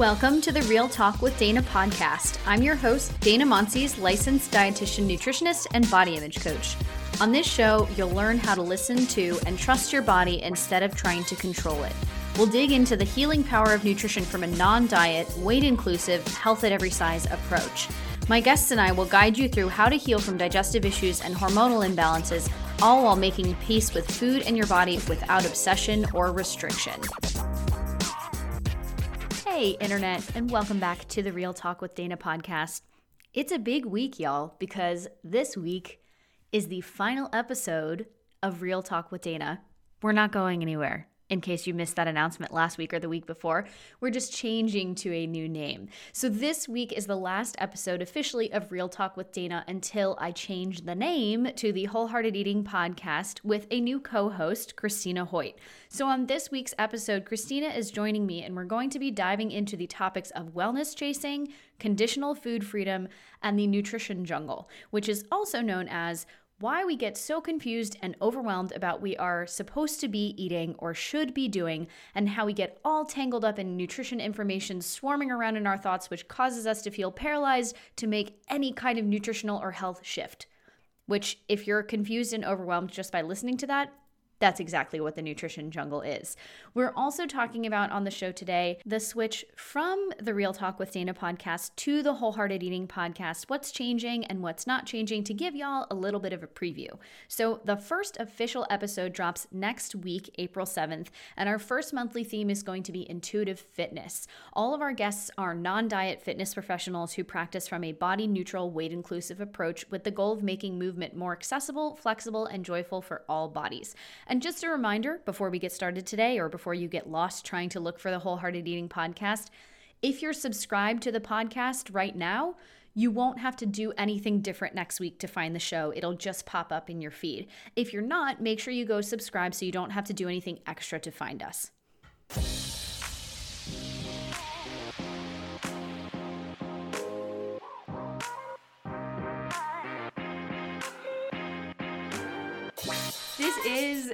Welcome to the Real Talk with Dana podcast. I'm your host, Dana Monsees, licensed dietitian, nutritionist, and body image coach. On this show, you'll learn how to listen to and trust your body instead of trying to control it. We'll dig into the healing power of nutrition from a non diet, weight inclusive, health at every size approach. My guests and I will guide you through how to heal from digestive issues and hormonal imbalances, all while making peace with food and your body without obsession or restriction. Hey, Internet, and welcome back to the Real Talk with Dana podcast. It's a big week, y'all, because this week is the final episode of Real Talk with Dana. We're not going anywhere in case you missed that announcement last week or the week before, we're just changing to a new name. So this week is the last episode officially of Real Talk with Dana until I change the name to the Wholehearted Eating Podcast with a new co host, Christina Hoyt. So on this week's episode, Christina is joining me, and we're going to be diving into the topics of wellness chasing, conditional food freedom, and the nutrition jungle, which is also known as why we get so confused and overwhelmed about we are supposed to be eating or should be doing, and how we get all tangled up in nutrition information swarming around in our thoughts, which causes us to feel paralyzed to make any kind of nutritional or health shift. Which, if you're confused and overwhelmed just by listening to that, that's exactly what the nutrition jungle is. We're also talking about on the show today the switch from the Real Talk with Dana podcast to the Wholehearted Eating podcast, what's changing and what's not changing to give y'all a little bit of a preview. So, the first official episode drops next week, April 7th, and our first monthly theme is going to be intuitive fitness. All of our guests are non diet fitness professionals who practice from a body neutral, weight inclusive approach with the goal of making movement more accessible, flexible, and joyful for all bodies. And just a reminder before we get started today, or before you get lost trying to look for the Wholehearted Eating podcast, if you're subscribed to the podcast right now, you won't have to do anything different next week to find the show. It'll just pop up in your feed. If you're not, make sure you go subscribe so you don't have to do anything extra to find us. Is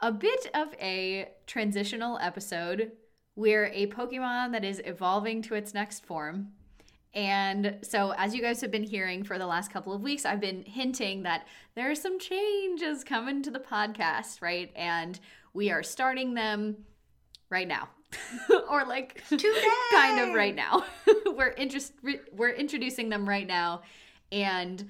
a bit of a transitional episode. We're a Pokemon that is evolving to its next form. And so, as you guys have been hearing for the last couple of weeks, I've been hinting that there are some changes coming to the podcast, right? And we are starting them right now. or like Today. kind of right now. we're interest we're introducing them right now and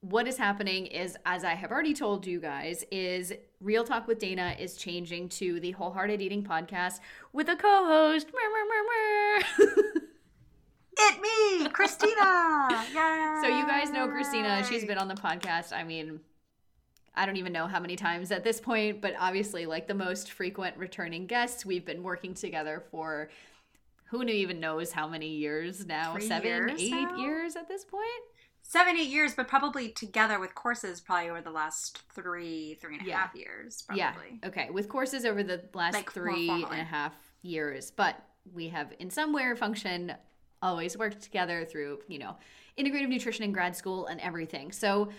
what is happening is as I have already told you guys is Real Talk with Dana is changing to the Wholehearted Eating podcast with a co-host. it me, Christina. Yeah. So you guys know Christina. She's been on the podcast. I mean, I don't even know how many times at this point, but obviously like the most frequent returning guests. We've been working together for who even knows how many years now? Three Seven, years eight now? years at this point. Seven, eight years, but probably together with courses, probably over the last three, three and a half Yeah. years. Probably. Yeah. Okay. With courses over the last Like, three and a half years, but we have in some way or function always worked together through, you know, integrative nutrition in grad school and everything. So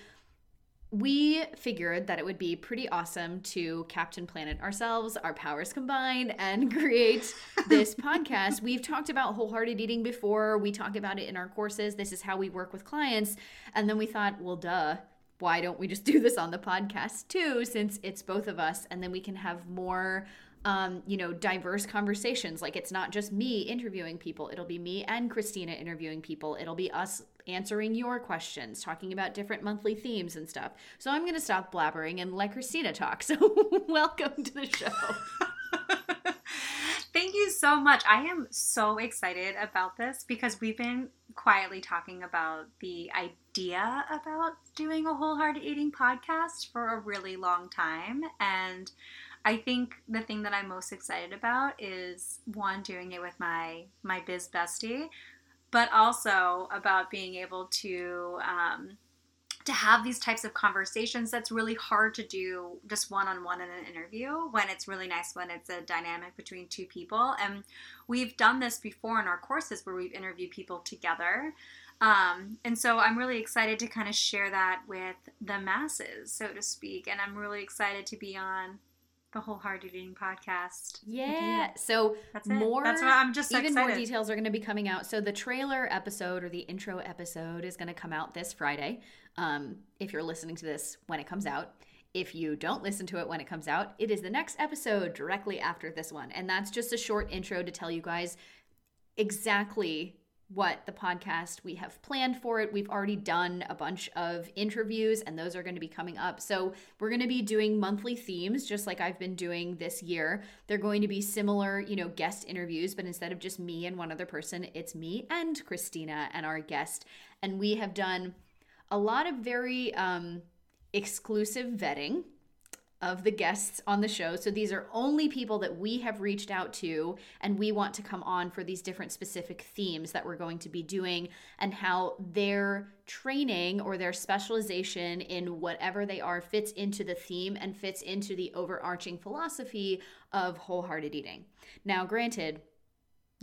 we figured that it would be pretty awesome to Captain Planet ourselves, our powers combined, and create this podcast. We've talked about wholehearted eating before. We talk about it in our courses. This is how we work with clients. And then we thought, well, duh, why don't we just do this on the podcast too, since it's both of us? And then we can have more. Um, you know, diverse conversations. Like it's not just me interviewing people, it'll be me and Christina interviewing people. It'll be us answering your questions, talking about different monthly themes and stuff. So I'm going to stop blabbering and let Christina talk. So welcome to the show. Thank you so much. I am so excited about this because we've been quietly talking about the idea about doing a wholehearted eating podcast for a really long time. And I think the thing that I'm most excited about is one, doing it with my my biz bestie, but also about being able to um, to have these types of conversations that's really hard to do just one on one in an interview when it's really nice when it's a dynamic between two people. And we've done this before in our courses where we've interviewed people together. Um, and so i'm really excited to kind of share that with the masses so to speak and i'm really excited to be on the Wholehearted Eating podcast. Yeah. So That's it. more That's what I'm just so even more details are going to be coming out. So the trailer episode or the intro episode is going to come out this Friday. Um, if you're listening to this when it comes out. If you don't listen to it when it comes out, it is the next episode directly after this one. And that's just a short intro to tell you guys exactly what the podcast we have planned for it. We've already done a bunch of interviews and those are going to be coming up. So, we're going to be doing monthly themes just like I've been doing this year. They're going to be similar, you know, guest interviews, but instead of just me and one other person, it's me and Christina and our guest. And we have done a lot of very um exclusive vetting of the guests on the show. So these are only people that we have reached out to and we want to come on for these different specific themes that we're going to be doing and how their training or their specialization in whatever they are fits into the theme and fits into the overarching philosophy of wholehearted eating. Now, granted,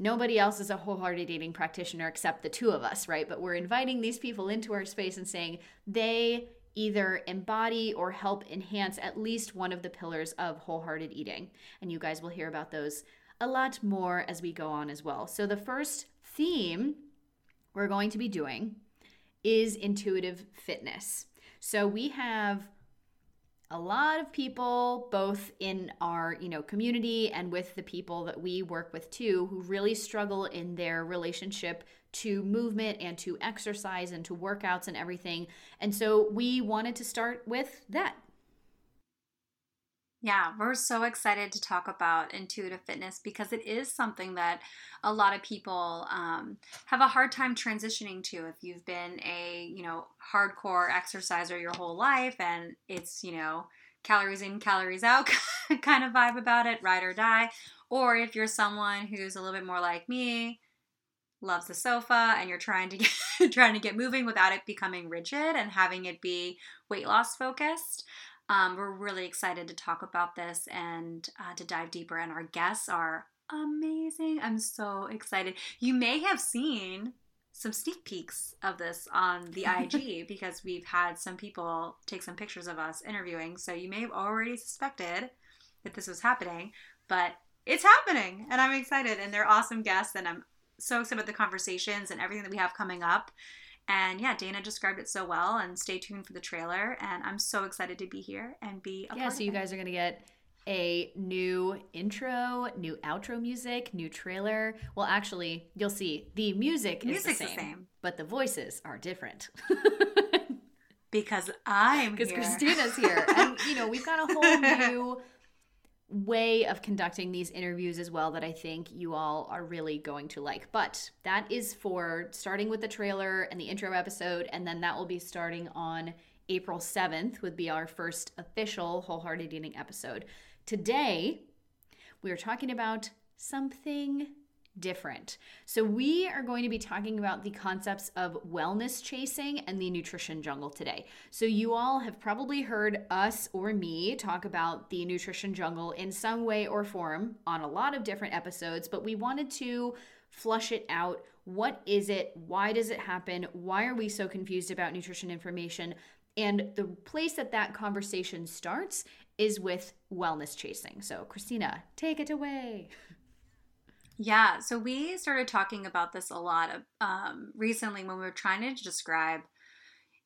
Nobody else is a wholehearted eating practitioner except the two of us, right? But we're inviting these people into our space and saying they either embody or help enhance at least one of the pillars of wholehearted eating. And you guys will hear about those a lot more as we go on as well. So, the first theme we're going to be doing is intuitive fitness. So, we have a lot of people both in our you know community and with the people that we work with too who really struggle in their relationship to movement and to exercise and to workouts and everything and so we wanted to start with that Yeah, we're so excited to talk about intuitive fitness because it is something that a lot of people um, have a hard time transitioning to. If you've been a you know hardcore exerciser your whole life and it's you know calories in, calories out kind of vibe about it, ride or die, or if you're someone who's a little bit more like me, loves the sofa and you're trying to get trying to get moving without it becoming rigid and having it be weight loss focused. Um, we're really excited to talk about this and uh, to dive deeper. And our guests are amazing. I'm so excited. You may have seen some sneak peeks of this on the IG because we've had some people take some pictures of us interviewing. So you may have already suspected that this was happening, but it's happening. And I'm excited. And they're awesome guests. And I'm so excited about the conversations and everything that we have coming up. And yeah, Dana described it so well. And stay tuned for the trailer. And I'm so excited to be here and be a yeah so you guys are going to get a new intro new outro music new trailer well actually you'll see the music is the the same, same. but the voices are different because I'm because. Christina's here. And, you know, we've got a whole new way of conducting these interviews as well that I think you all are really going to like. But that is for starting with the trailer and the intro episode, and then that will be starting on April 7th, would be our first official wholehearted eating episode. Today, we are talking about something different. So, we are going to be talking about the concepts of wellness chasing and the nutrition jungle today. So, you all have probably heard us or me talk about the nutrition jungle in some way or form on a lot of different episodes, but we wanted to flush it out. What is it? Why does it happen? Why are we so confused about nutrition information? And the place that that conversation starts is with wellness chasing. So, Christina, take it away. Yeah, so we started talking about this a lot of, um, recently when we were trying to describe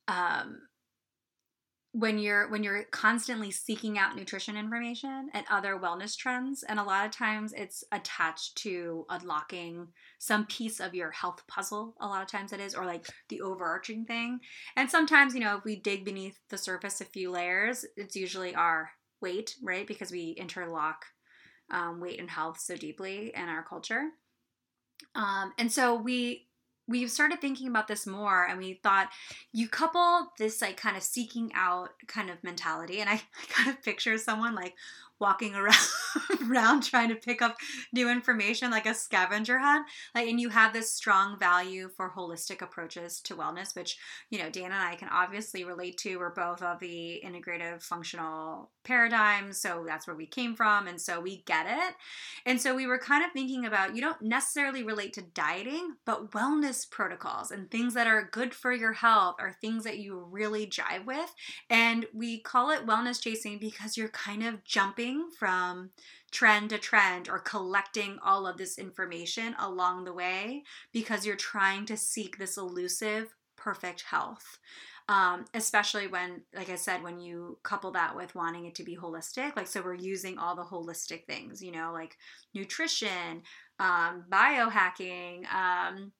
um, when you're when you're constantly seeking out nutrition information and other wellness trends, and a lot of times it's attached to unlocking some piece of your health puzzle. A lot of times it is, or like the overarching thing. And sometimes, you know, if we dig beneath the surface a few layers, it's usually our weight, right? Because we interlock um, weight and health so deeply in our culture. Um, and so we we've started thinking about this more and we thought you couple this like kind of seeking out kind of mentality and i, I kind of picture someone like walking around around trying to pick up new information like a scavenger hunt like and you have this strong value for holistic approaches to wellness which you know dan and i can obviously relate to we're both of the integrative functional paradigm so that's where we came from and so we get it and so we were kind of thinking about you don't necessarily relate to dieting, but wellness protocols and things that are good for your health are things that you really jive with. And we call it wellness chasing because you're kind of jumping jumping from trend to trend or collecting all of this information along the way because you're trying to seek this elusive perfect health um, especially when like i said when you couple that with wanting it to be holistic like so we're using all the holistic things you know like nutrition um, biohacking um,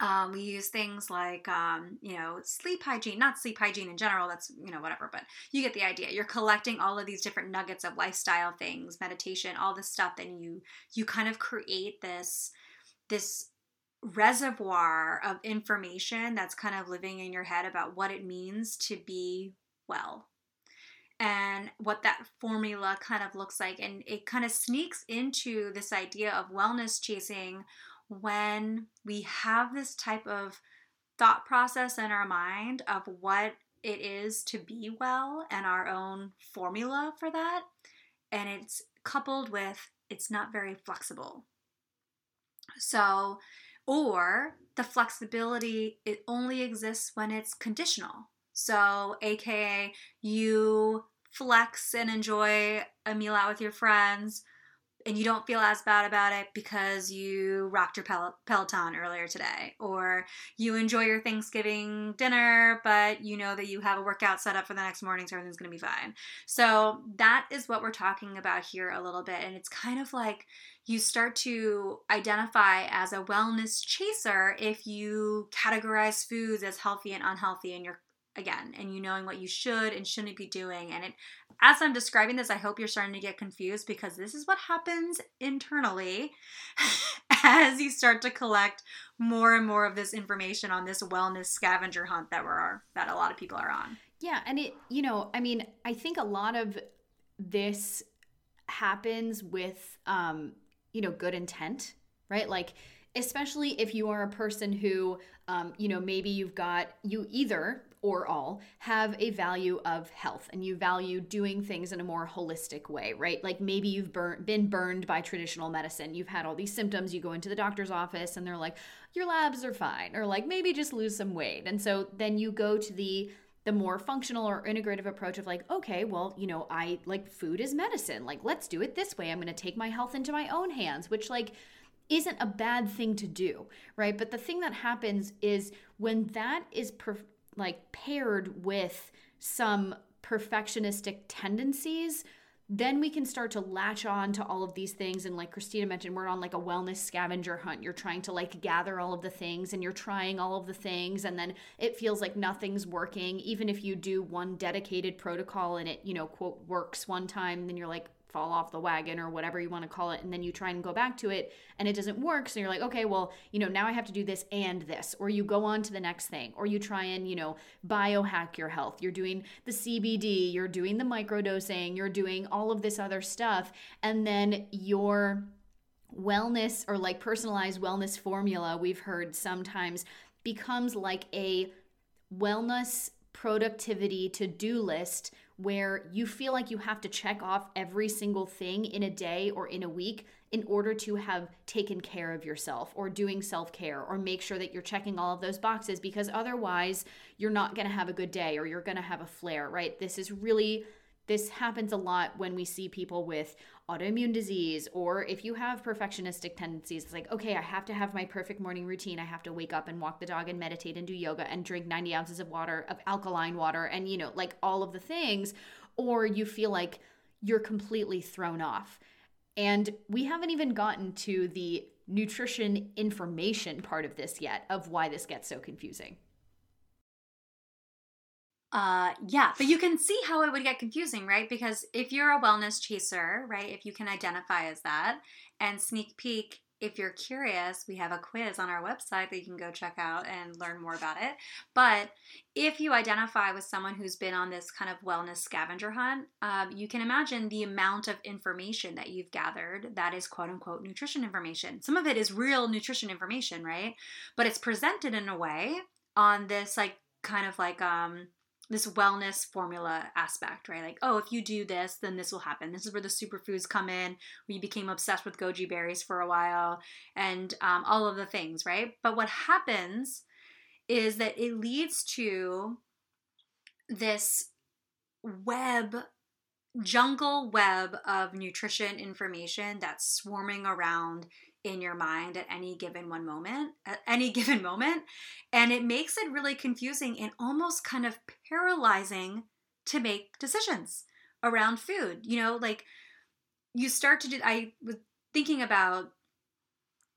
um, we use things like, um, you know, sleep hygiene, not sleep hygiene in general, that's, you know, whatever, but you get the idea. You're collecting all of these different nuggets of lifestyle things, meditation, all this stuff, and you, you kind of create this, this reservoir of information that's kind of living in your head about what it means to be well and what that formula kind of looks like. And it kind of sneaks into this idea of wellness chasing when we have this type of thought process in our mind of what it is to be well and our own formula for that. And it's coupled with it's not very flexible. So, or the flexibility, it only exists when it's conditional. So, aka you flex and enjoy a meal out with your friends, and you don't feel as bad about it because you rocked your Pel- Peloton earlier today, or you enjoy your Thanksgiving dinner, but you know that you have a workout set up for the next morning, so everything's gonna be fine. So, that is what we're talking about here a little bit. And it's kind of like you start to identify as a wellness chaser if you categorize foods as healthy and unhealthy and you're again and you knowing what you should and shouldn't be doing and it as i'm describing this i hope you're starting to get confused because this is what happens internally as you start to collect more and more of this information on this wellness scavenger hunt that we're that a lot of people are on. Yeah and it you know i mean i think a lot of this happens with um you know good intent right? Like especially if you are a person who um, you know maybe you've got you either or all have a value of health and you value doing things in a more holistic way, right? Like maybe you've burn, been burned by traditional medicine. You've had all these symptoms. You go into the doctor's office and they're like, your labs are fine, or like maybe just lose some weight. And so then you go to the the more functional or integrative approach of like okay well you know i like food is medicine like let's do it this way i'm going to take my health into my own hands which like isn't a bad thing to do right but the thing that happens is when that is per- like paired with some perfectionistic tendencies, then we can start to latch on to all of these things. And like christina mentioned we're on like a wellness scavenger hunt. You're trying to like gather all of the things and you're trying all of the things and then it feels like nothing's working. Even if you do one dedicated protocol and it you know quote works one time then you're like fall off the wagon or whatever you want to call it and then you try and go back to it and it doesn't work so you're like okay well you know now i have to do this and this or you go on to the next thing or you try and you know biohack your health. You're doing the cbd you're doing the microdosing you're doing all of this other stuff and then your wellness or like personalized wellness formula we've heard sometimes becomes like a wellness productivity to-do list where you feel like you have to check off every single thing in a day or in a week in order to have taken care of yourself or doing self care or make sure that you're checking all of those boxes because otherwise you're not going to have a good day or you're going to have a flare, right? This is really this happens a lot when we see people with autoimmune disease or if you have perfectionistic tendencies. It's like, okay, I have to have my perfect morning routine. I have to wake up and walk the dog and meditate and do yoga and drink 90 ounces of water, of alkaline water, and, you know, like all of the things. Or you feel like you're completely thrown off. And we haven't even gotten to the nutrition information part of this yet, of why this gets so confusing. Uh, yeah, but you can see how it would get confusing, right? Because if you're a wellness chaser, right, if you can identify as that, and sneak peek, if you're curious, we have a quiz on our website that you can go check out and learn more about it. But if you identify with someone who's been on this kind of wellness scavenger hunt, um, you can imagine the amount of information that you've gathered that is quote unquote nutrition information. Some of it is real nutrition information, right? But it's presented in a way on this, like, kind of like, um, this wellness formula aspect, right? Like, oh, if you do this, then this will happen. This is where the superfoods come in. We became obsessed with goji berries for a while and um, all of the things, right? But what happens is that it leads to this web jungle web of nutrition information that's swarming around in your mind at any given one moment at any given moment and it makes it really confusing and almost kind of paralyzing to make decisions around food you know like you start to do i was thinking about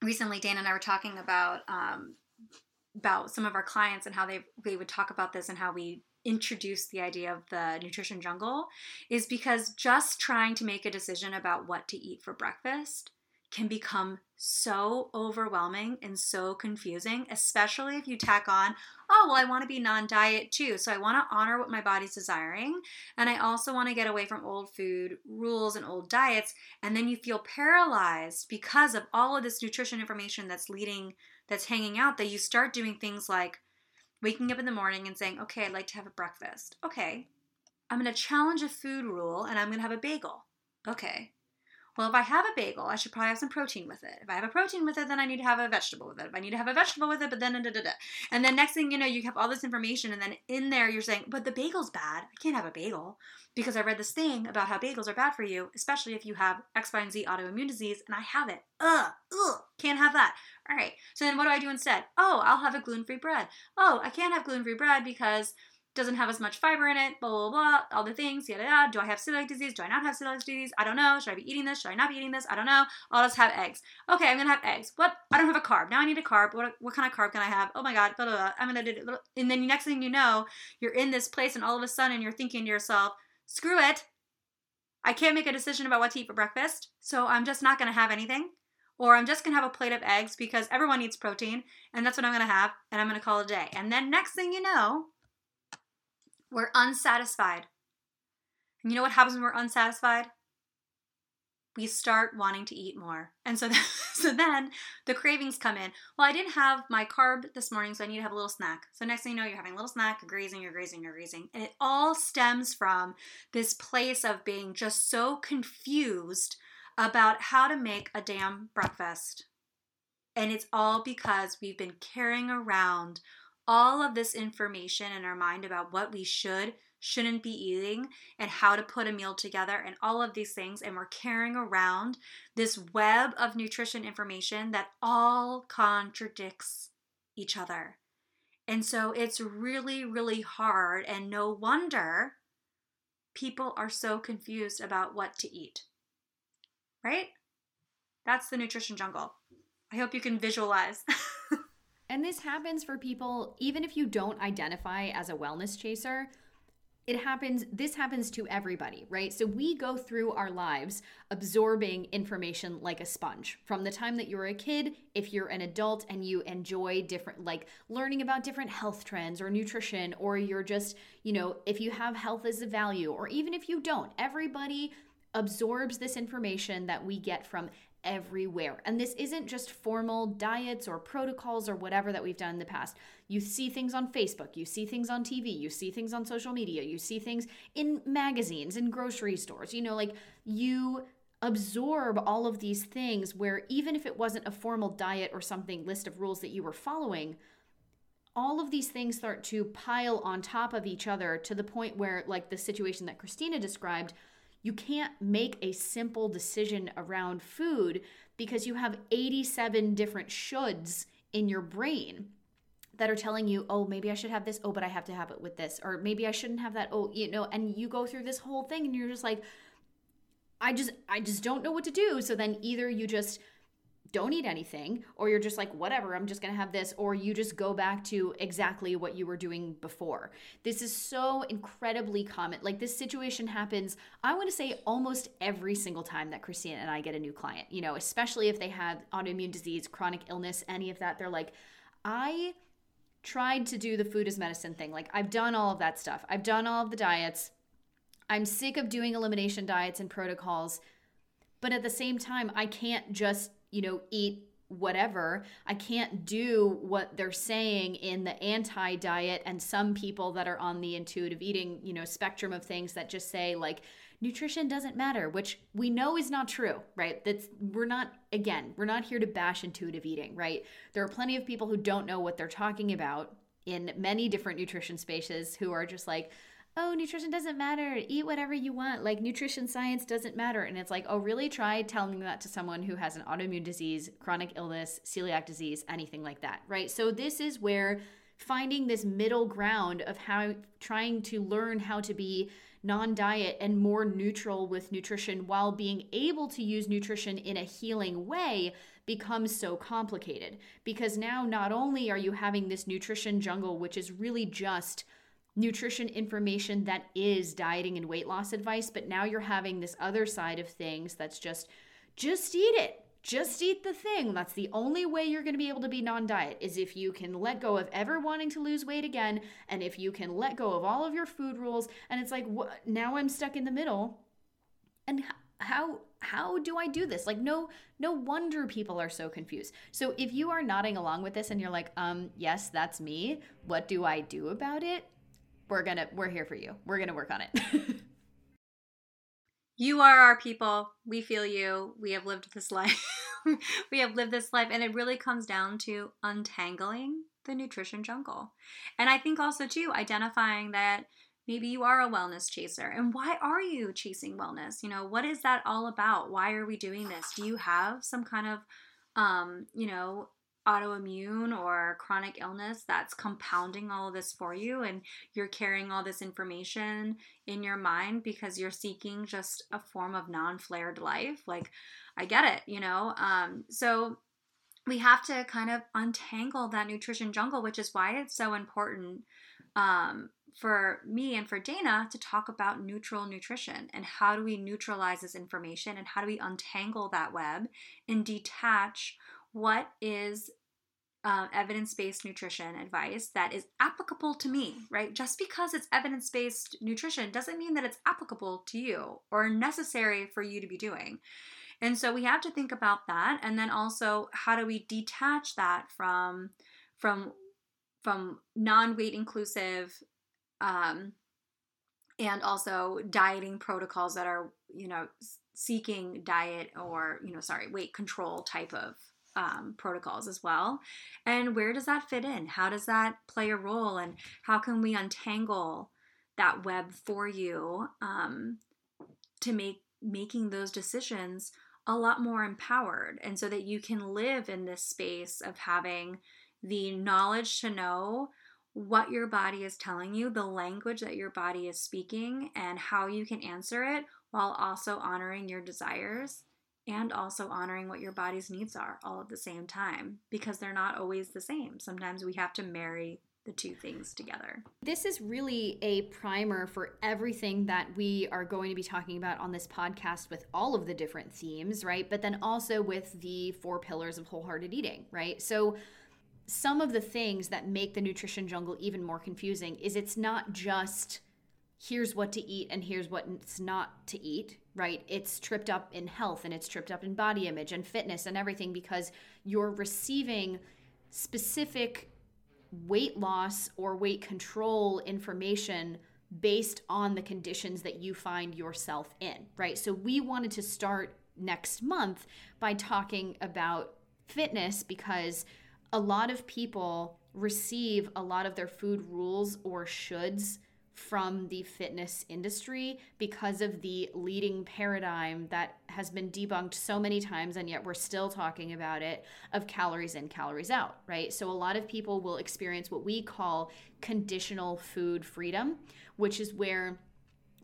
recently dan and i were talking about um, about some of our clients and how they they would talk about this and how we introduced the idea of the nutrition jungle is because just trying to make a decision about what to eat for breakfast can become so overwhelming and so confusing, especially if you tack on, oh, well, I want to be non diet too. So I want to honor what my body's desiring. And I also want to get away from old food rules and old diets. And then you feel paralyzed because of all of this nutrition information that's leading, that's hanging out, that you start doing things like waking up in the morning and saying, okay, I'd like to have a breakfast. Okay, I'm going to challenge a food rule and I'm going to have a bagel. Okay, well, if I have a bagel, I should probably have some protein with it. If I have a protein with it, then I need to have a vegetable with it. If I need to have a vegetable with it, but then da, da, da. and then next thing you know, you have all this information, and then in there you're saying, but the bagel's bad. I can't have a bagel because I read this thing about how bagels are bad for you, especially if you have X, Y, and Z autoimmune disease, and I have it. Ugh, ugh, can't have that. All right. So then what do I do instead? Oh, I'll have a gluten-free bread. Oh, I can't have gluten-free bread because doesn't have as much fiber in it, blah, blah, blah, all the things, yada, yada. Do I have celiac disease? Do I not have celiac disease? I don't know. Should I be eating this? Should I not be eating this? I don't know. I'll just have eggs. Okay, I'm going to have eggs. What? I don't have a carb. Now I need a carb. What, what kind of carb can I have? Oh my God, blah, blah, blah. I'm going to do it. And then next thing you know, you're in this place and all of a sudden you're thinking to yourself, screw it. I can't make a decision about what to eat for breakfast, so I'm just not going to have anything. Or I'm just to have a plate of eggs because everyone needs protein, and that's what I'm to have, and I'm to call it a day. And then next thing you know, we're unsatisfied. And you know what happens when we're unsatisfied? We start wanting to eat more. And so, so then the cravings come in. Well, I didn't have my carb this morning, so I need to have a little snack. So next thing you know, you're having a little snack, you're grazing, you're grazing, you're grazing. And it all stems from this place of being just so confused about how to make a damn breakfast. And it's all because we've been carrying around all of this information in our mind about what we should, shouldn't be eating, and how to put a meal together, and all of these things. And we're carrying around this web of nutrition information that all contradicts each other. And so it's really, really hard, and no wonder people are so confused about what to eat. Right? That's the nutrition jungle. I hope you can visualize. And this happens for people, even if you don't identify as a wellness chaser, it happens, this happens to everybody, right? So we go through our lives absorbing information like a sponge. From the time that you're a kid, if you're an adult and you enjoy different, like learning about different health trends or nutrition, or you're just, you know, if you have health as a value, or even if you don't, everybody absorbs this information that we get from everywhere. And this isn't just formal diets or protocols or whatever that we've done in the past. You see things on Facebook, you see things on TV, you see things on social media, you see things in magazines, in grocery stores. You know, like you absorb all of these things where even if it wasn't a formal diet or something list of rules that you were following, all of these things start to pile on top of each other to the point where, like the situation that Christina described, you can't make a simple decision around food because you have 87 different shoulds in your brain that are telling you, oh, maybe I should have this. Oh, but I have to have it with this. Or maybe I shouldn't have that. Oh, you know, and you go through this whole thing and you're just like, I just, I just don't know what to do. So then either you just don't eat anything or you're just like whatever i'm just going to have this or you just go back to exactly what you were doing before. This is so incredibly common. Like this situation happens i want to say almost every single time that christina and i get a new client you know especially if they have autoimmune disease chronic illness any of that they're like i tried to do the food as medicine thing. Like i've done all of that stuff. I've done all of the diets. I'm sick of doing elimination diets and protocols but at the same time i can't just you know, eat whatever. I can't do what they're saying in the anti diet and some people that are on the intuitive eating, you know, spectrum of things that just say like nutrition doesn't matter, which we know is not true, right? That's we're not again, we're not here to bash intuitive eating, right? There are plenty of people who don't know what they're talking about in many different nutrition spaces who are just like oh, nutrition doesn't matter. Eat whatever you want. Like, nutrition science doesn't matter. And it's like, oh, really? Try telling that to someone who has an autoimmune disease, chronic illness, celiac disease, anything like that, right? So, this is where finding this middle ground of how trying to learn how to be non diet and more neutral with nutrition while being able to use nutrition in a healing way becomes so complicated. Because now, not only are you having this nutrition jungle, which is really just nutrition information that is dieting and weight loss advice, but now you're having this other side of things that's just just eat it. Just eat the thing. That's the only way you're going to be able to be non-diet is if you can let go of ever wanting to lose weight again and if you can let go of all of your food rules and it's like wh- now I'm stuck in the middle. And how how do I do this? Like no no wonder people are so confused. So if you are nodding along with this and you're like, "Um, yes, that's me. What do I do about it?" We're gonna we're here for you. We're gonna work on it. You are our people. We feel you. We have lived this life. We have lived this life and it really comes down to untangling the nutrition jungle. And i think also too identifying that maybe you are a wellness chaser. And why are you chasing wellness? You know what is that all about? Why are we doing this? Do you have some kind of um you know autoimmune or chronic illness that's compounding all of this for you and you're carrying all this information in your mind because you're seeking just a form of non-flared life? Like i get it you know? Um, so we have to kind of untangle that nutrition jungle which is why it's so important um, for me and for Dana to talk about neutral nutrition and how do we neutralize this information and how do we untangle that web and detach what is uh, evidence based nutrition advice that is applicable to me, right? Just because it's evidence based nutrition doesn't mean that it's applicable to you or necessary for you to be doing. And so we have to think about that and then also how do we detach that from from from non-weight inclusive um, and also dieting protocols that are, you know, seeking diet or, you know, sorry, weight control type of um, protocols as well. And where does that fit in? How does that play a role? And how can we untangle that web for you um, to make making those decisions a lot more empowered and so that you can live in this space of having the knowledge to know what your body is telling you, the language that your body is speaking, and how you can answer it while also honoring your desires and also honoring what your body's needs are all at the same time because they're not always the same. Sometimes we have to marry the two things together. This is really a primer for everything that we are going to be talking about on this podcast with all of the different themes, right? But then also with the four pillars of wholehearted eating, right? So some of the things that make the nutrition jungle even more confusing is it's not just here's what to eat and here's what's not to eat, right? It's tripped up in health and it's tripped up in body image and fitness and everything because you're receiving specific weight loss or weight control information based on the conditions that you find yourself in, right? So we wanted to start next month by talking about fitness because a lot of people receive a lot of their food rules or shoulds from the fitness industry because of the leading paradigm that has been debunked so many times and yet we're still talking about it of calories in calories out right? So a lot of people will experience what we call conditional food freedom which is where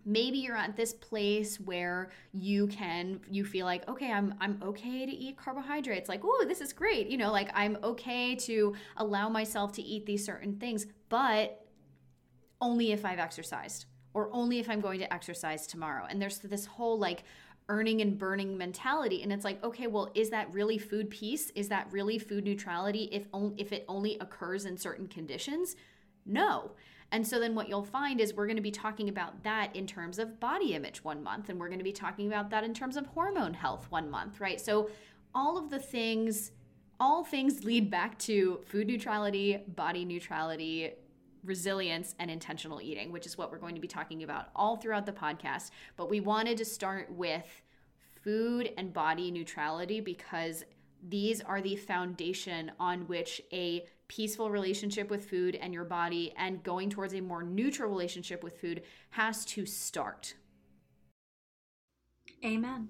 maybe you're at this place where you can you feel like okay i'm i'm okay to eat carbohydrates. Like oh this is great you know like i'm okay to allow myself to eat these certain things but only if I've exercised or only if I'm going to exercise tomorrow. And there's this whole like earning and burning mentality. And it's like okay well is that really food peace? Is that really food neutrality if only if it only occurs in certain conditions? No. And so then what you'll find is we're going to be talking about that in terms of body image one month and we're going to be talking about that in terms of hormone health one month right? So all of the things all things lead back to food neutrality body neutrality resilience and intentional eating, which is what we're going to be talking about all throughout the podcast. But we wanted to start with food and body neutrality because these are the foundation on which a peaceful relationship with food and your body and going towards a more neutral relationship with food has to start. Amen.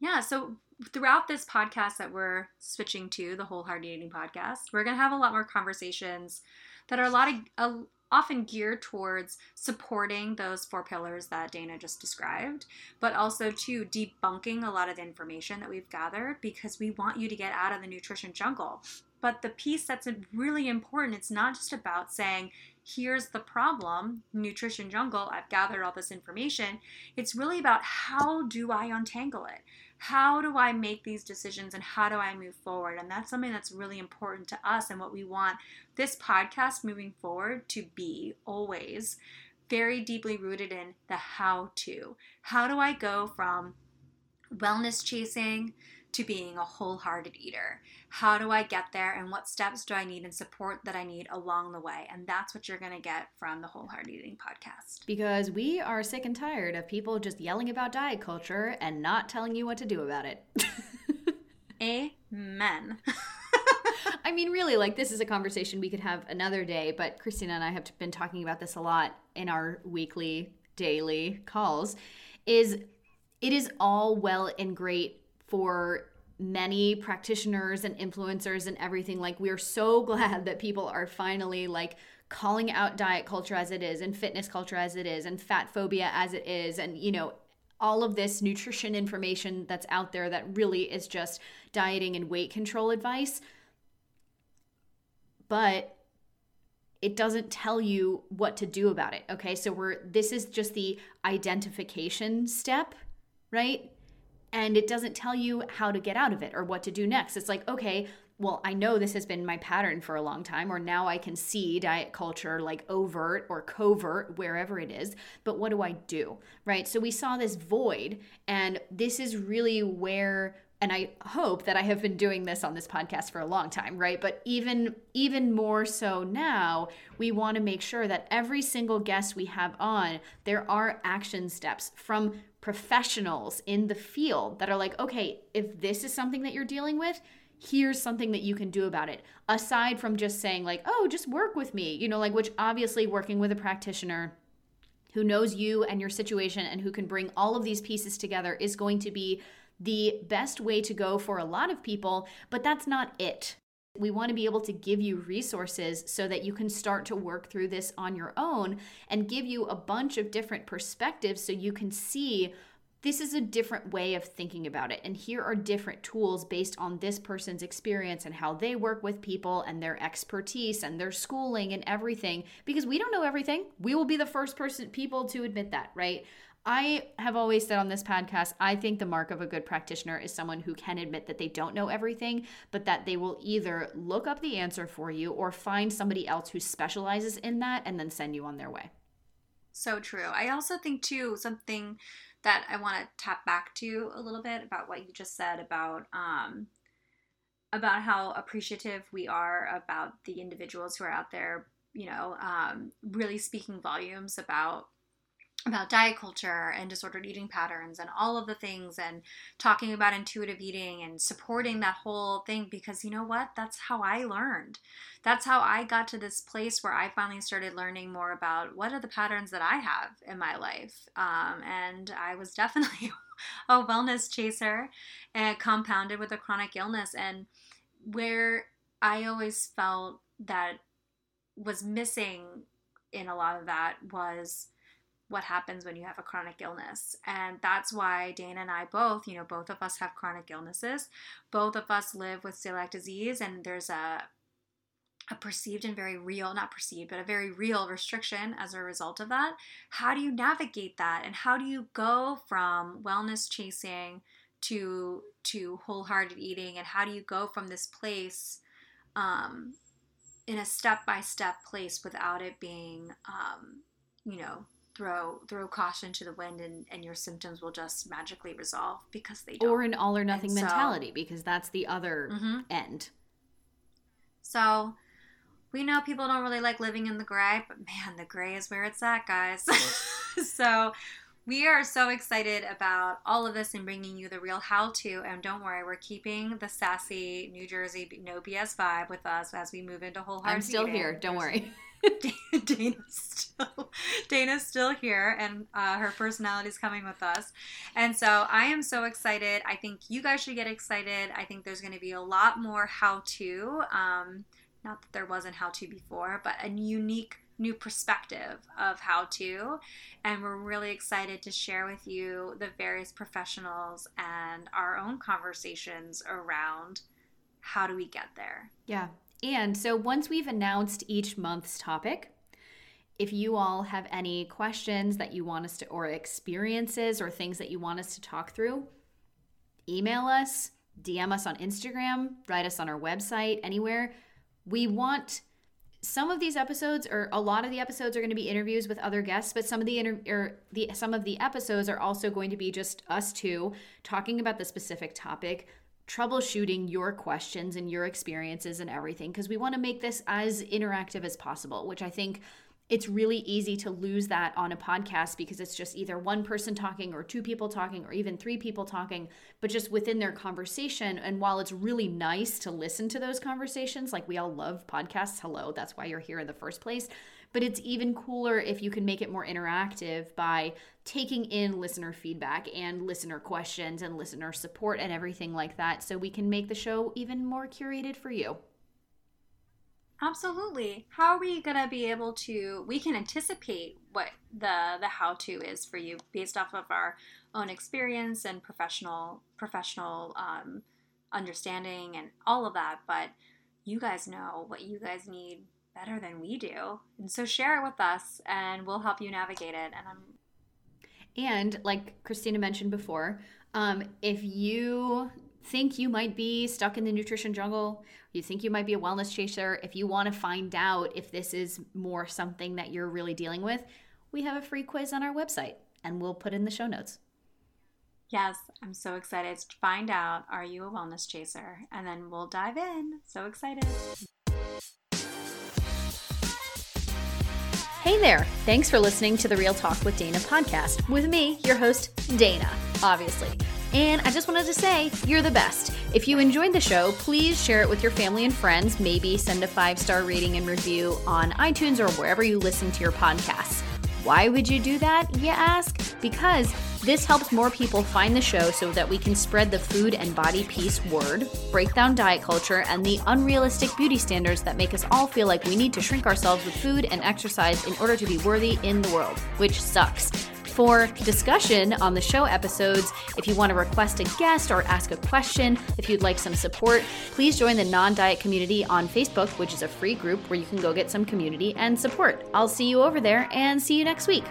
Yeah, so throughout this podcast that we're switching to, the Whole Wholehearted Eating podcast, we're going to have a lot more conversations that are a lot of uh, often geared towards supporting those four pillars that Dana just described, but also to debunking a lot of the information that we've gathered because we want you to get out of the nutrition jungle. But the piece that's really important, it's not just about saying, here's the problem, nutrition jungle, I've gathered all this information. It's really about how do I untangle it? How do I make these decisions and how do I move forward? And that's something that's really important to us and what we want this podcast moving forward to be always very deeply rooted in the how to. How do I go from wellness chasing to being a wholehearted eater? How do I get there and what steps do I need and support that I need along the way? And that's what you're going to get from the Wholehearted Eating podcast. Because we are sick and tired of people just yelling about diet culture and not telling you what to do about it. Amen. I mean, really, like this is a conversation we could have another day, but Christina and I have been talking about this a lot in our weekly, daily calls. Is it is all well and great for many practitioners and influencers and everything like we're so glad that people are finally like calling out diet culture as it is and fitness culture as it is and fat phobia as it is and you know all of this nutrition information that's out there that really is just dieting and weight control advice. But it doesn't tell you what to do about it okay? So we're this is just the identification step right and it doesn't tell you how to get out of it or what to do next. It's like, okay, well, I know this has been my pattern for a long time, or now I can see diet culture like overt or covert, wherever it is, but what do I do? Right? So we saw this void, and this is really where and I hope that I have been doing this on this podcast for a long time, right? But even even more so now, we want to make sure that every single guest we have on, there are action steps from professionals in the field that are like, okay, if this is something that you're dealing with, here's something that you can do about it. Aside from just saying, like, oh, just work with me, you know, like, which obviously working with a practitioner who knows you and your situation and who can bring all of these pieces together is going to be the best way to go for a lot of people, but that's not it. We want to be able to give you resources so that you can start to work through this on your own and give you a bunch of different perspectives so you can see this is a different way of thinking about it. And here are different tools based on this person's experience and how they work with people and their expertise and their schooling and everything. Because we don't know everything. We will be the first person people to admit that, right? I have always said on this podcast, I think the mark of a good practitioner is someone who can admit that they don't know everything, but that they will either look up the answer for you or find somebody else who specializes in that and then send you on their way. So true. I also think, too, something that I want to tap back to a little bit about what you just said about um, about how appreciative we are about the individuals who are out there, you know, um, really speaking volumes about about diet culture and disordered eating patterns and all of the things and talking about intuitive eating and supporting that whole thing because you know what? That's how i learned. That's how i got to this place where i finally started learning more about what are the patterns that i have in my life. Um, and i was definitely a wellness chaser and compounded with a chronic illness. And where i always felt that was missing in a lot of that was what happens when you have a chronic illness. And that's why Dana and I both, you know, both of us have chronic illnesses. Both of us live with celiac disease, and there's a a perceived and very real, not perceived, but a very real restriction as a result of that. How do you navigate that? And how do you go from wellness chasing to to wholehearted eating? And how do you go from this place um, in a step by step place without it being, um, you know, throw throw caution to the wind and, and your symptoms will just magically resolve because they don't. Or an all or nothing and mentality because that's the other mm-hmm. end. So we know people don't really like living in the gray, but man, the gray is where it's at, guys. so We are so excited about all of this and bringing you the real how to. And don't worry, we're keeping the sassy New Jersey no BS vibe with us as we move into whole I'm still here. Don't worry. Dana's still Dana's still here, and uh, her personality is coming with us. And so I am so excited. I think you guys should get excited. I think there's going to be a lot more how to. Um, not that there wasn't how to before, but a unique new perspective of how to. And we're really excited to share with you the various professionals and our own conversations around how do we get there. Yeah. And so once we've announced each month's topic, if you all have any questions that you want us to, or experiences or things that you want us to talk through, email us, DM us on Instagram, write us on our website, anywhere. We want some of these episodes or a lot of the episodes are going to be interviews with other guests but some of the inter- or the some of the episodes are also going to be just us two talking about the specific topic troubleshooting your questions and your experiences and everything because we want to make this as interactive as possible which i think it's really easy to lose that on a podcast because it's just either one person talking or two people talking or even three people talking, but just within their conversation. And while it's really nice to listen to those conversations, like we all love podcasts, hello, that's why you're here in the first place. But it's even cooler if you can make it more interactive by taking in listener feedback and listener questions and listener support and everything like that so we can make the show even more curated for you. Absolutely. How are we going to be able to we can anticipate what the the how to is for you based off of our own experience and professional professional um, understanding and all of that, but you guys know what you guys need better than we do. And so share it with us and we'll help you navigate it and I'm and like Christina mentioned before, um, if you think you might be stuck in the nutrition jungle, you think you might be a wellness chaser, if you want to find out if this is more something that you're really dealing with, we have a free quiz on our website and we'll put in the show notes. Yes, I'm so excited to find out are you a wellness chaser? And then we'll dive in. So excited. Hey there! Thanks for listening to the Real Talk with Dana podcast with me, your host, Dana, obviously. And I just wanted to say, you're the best. If you enjoyed the show, please share it with your family and friends. Maybe send a five star rating and review on iTunes or wherever you listen to your podcasts. Why would you do that, you ask? Because this helps more people find the show so that we can spread the food and body peace word, break down diet culture, and the unrealistic beauty standards that make us all feel like we need to shrink ourselves with food and exercise in order to be worthy in the world, which sucks for discussion on the show episodes. If you want to request a guest or ask a question, if you'd like some support, please join the Non Diet Community on Facebook, which is a free group where you can go get some community and support. I'll see you over there and see you next week.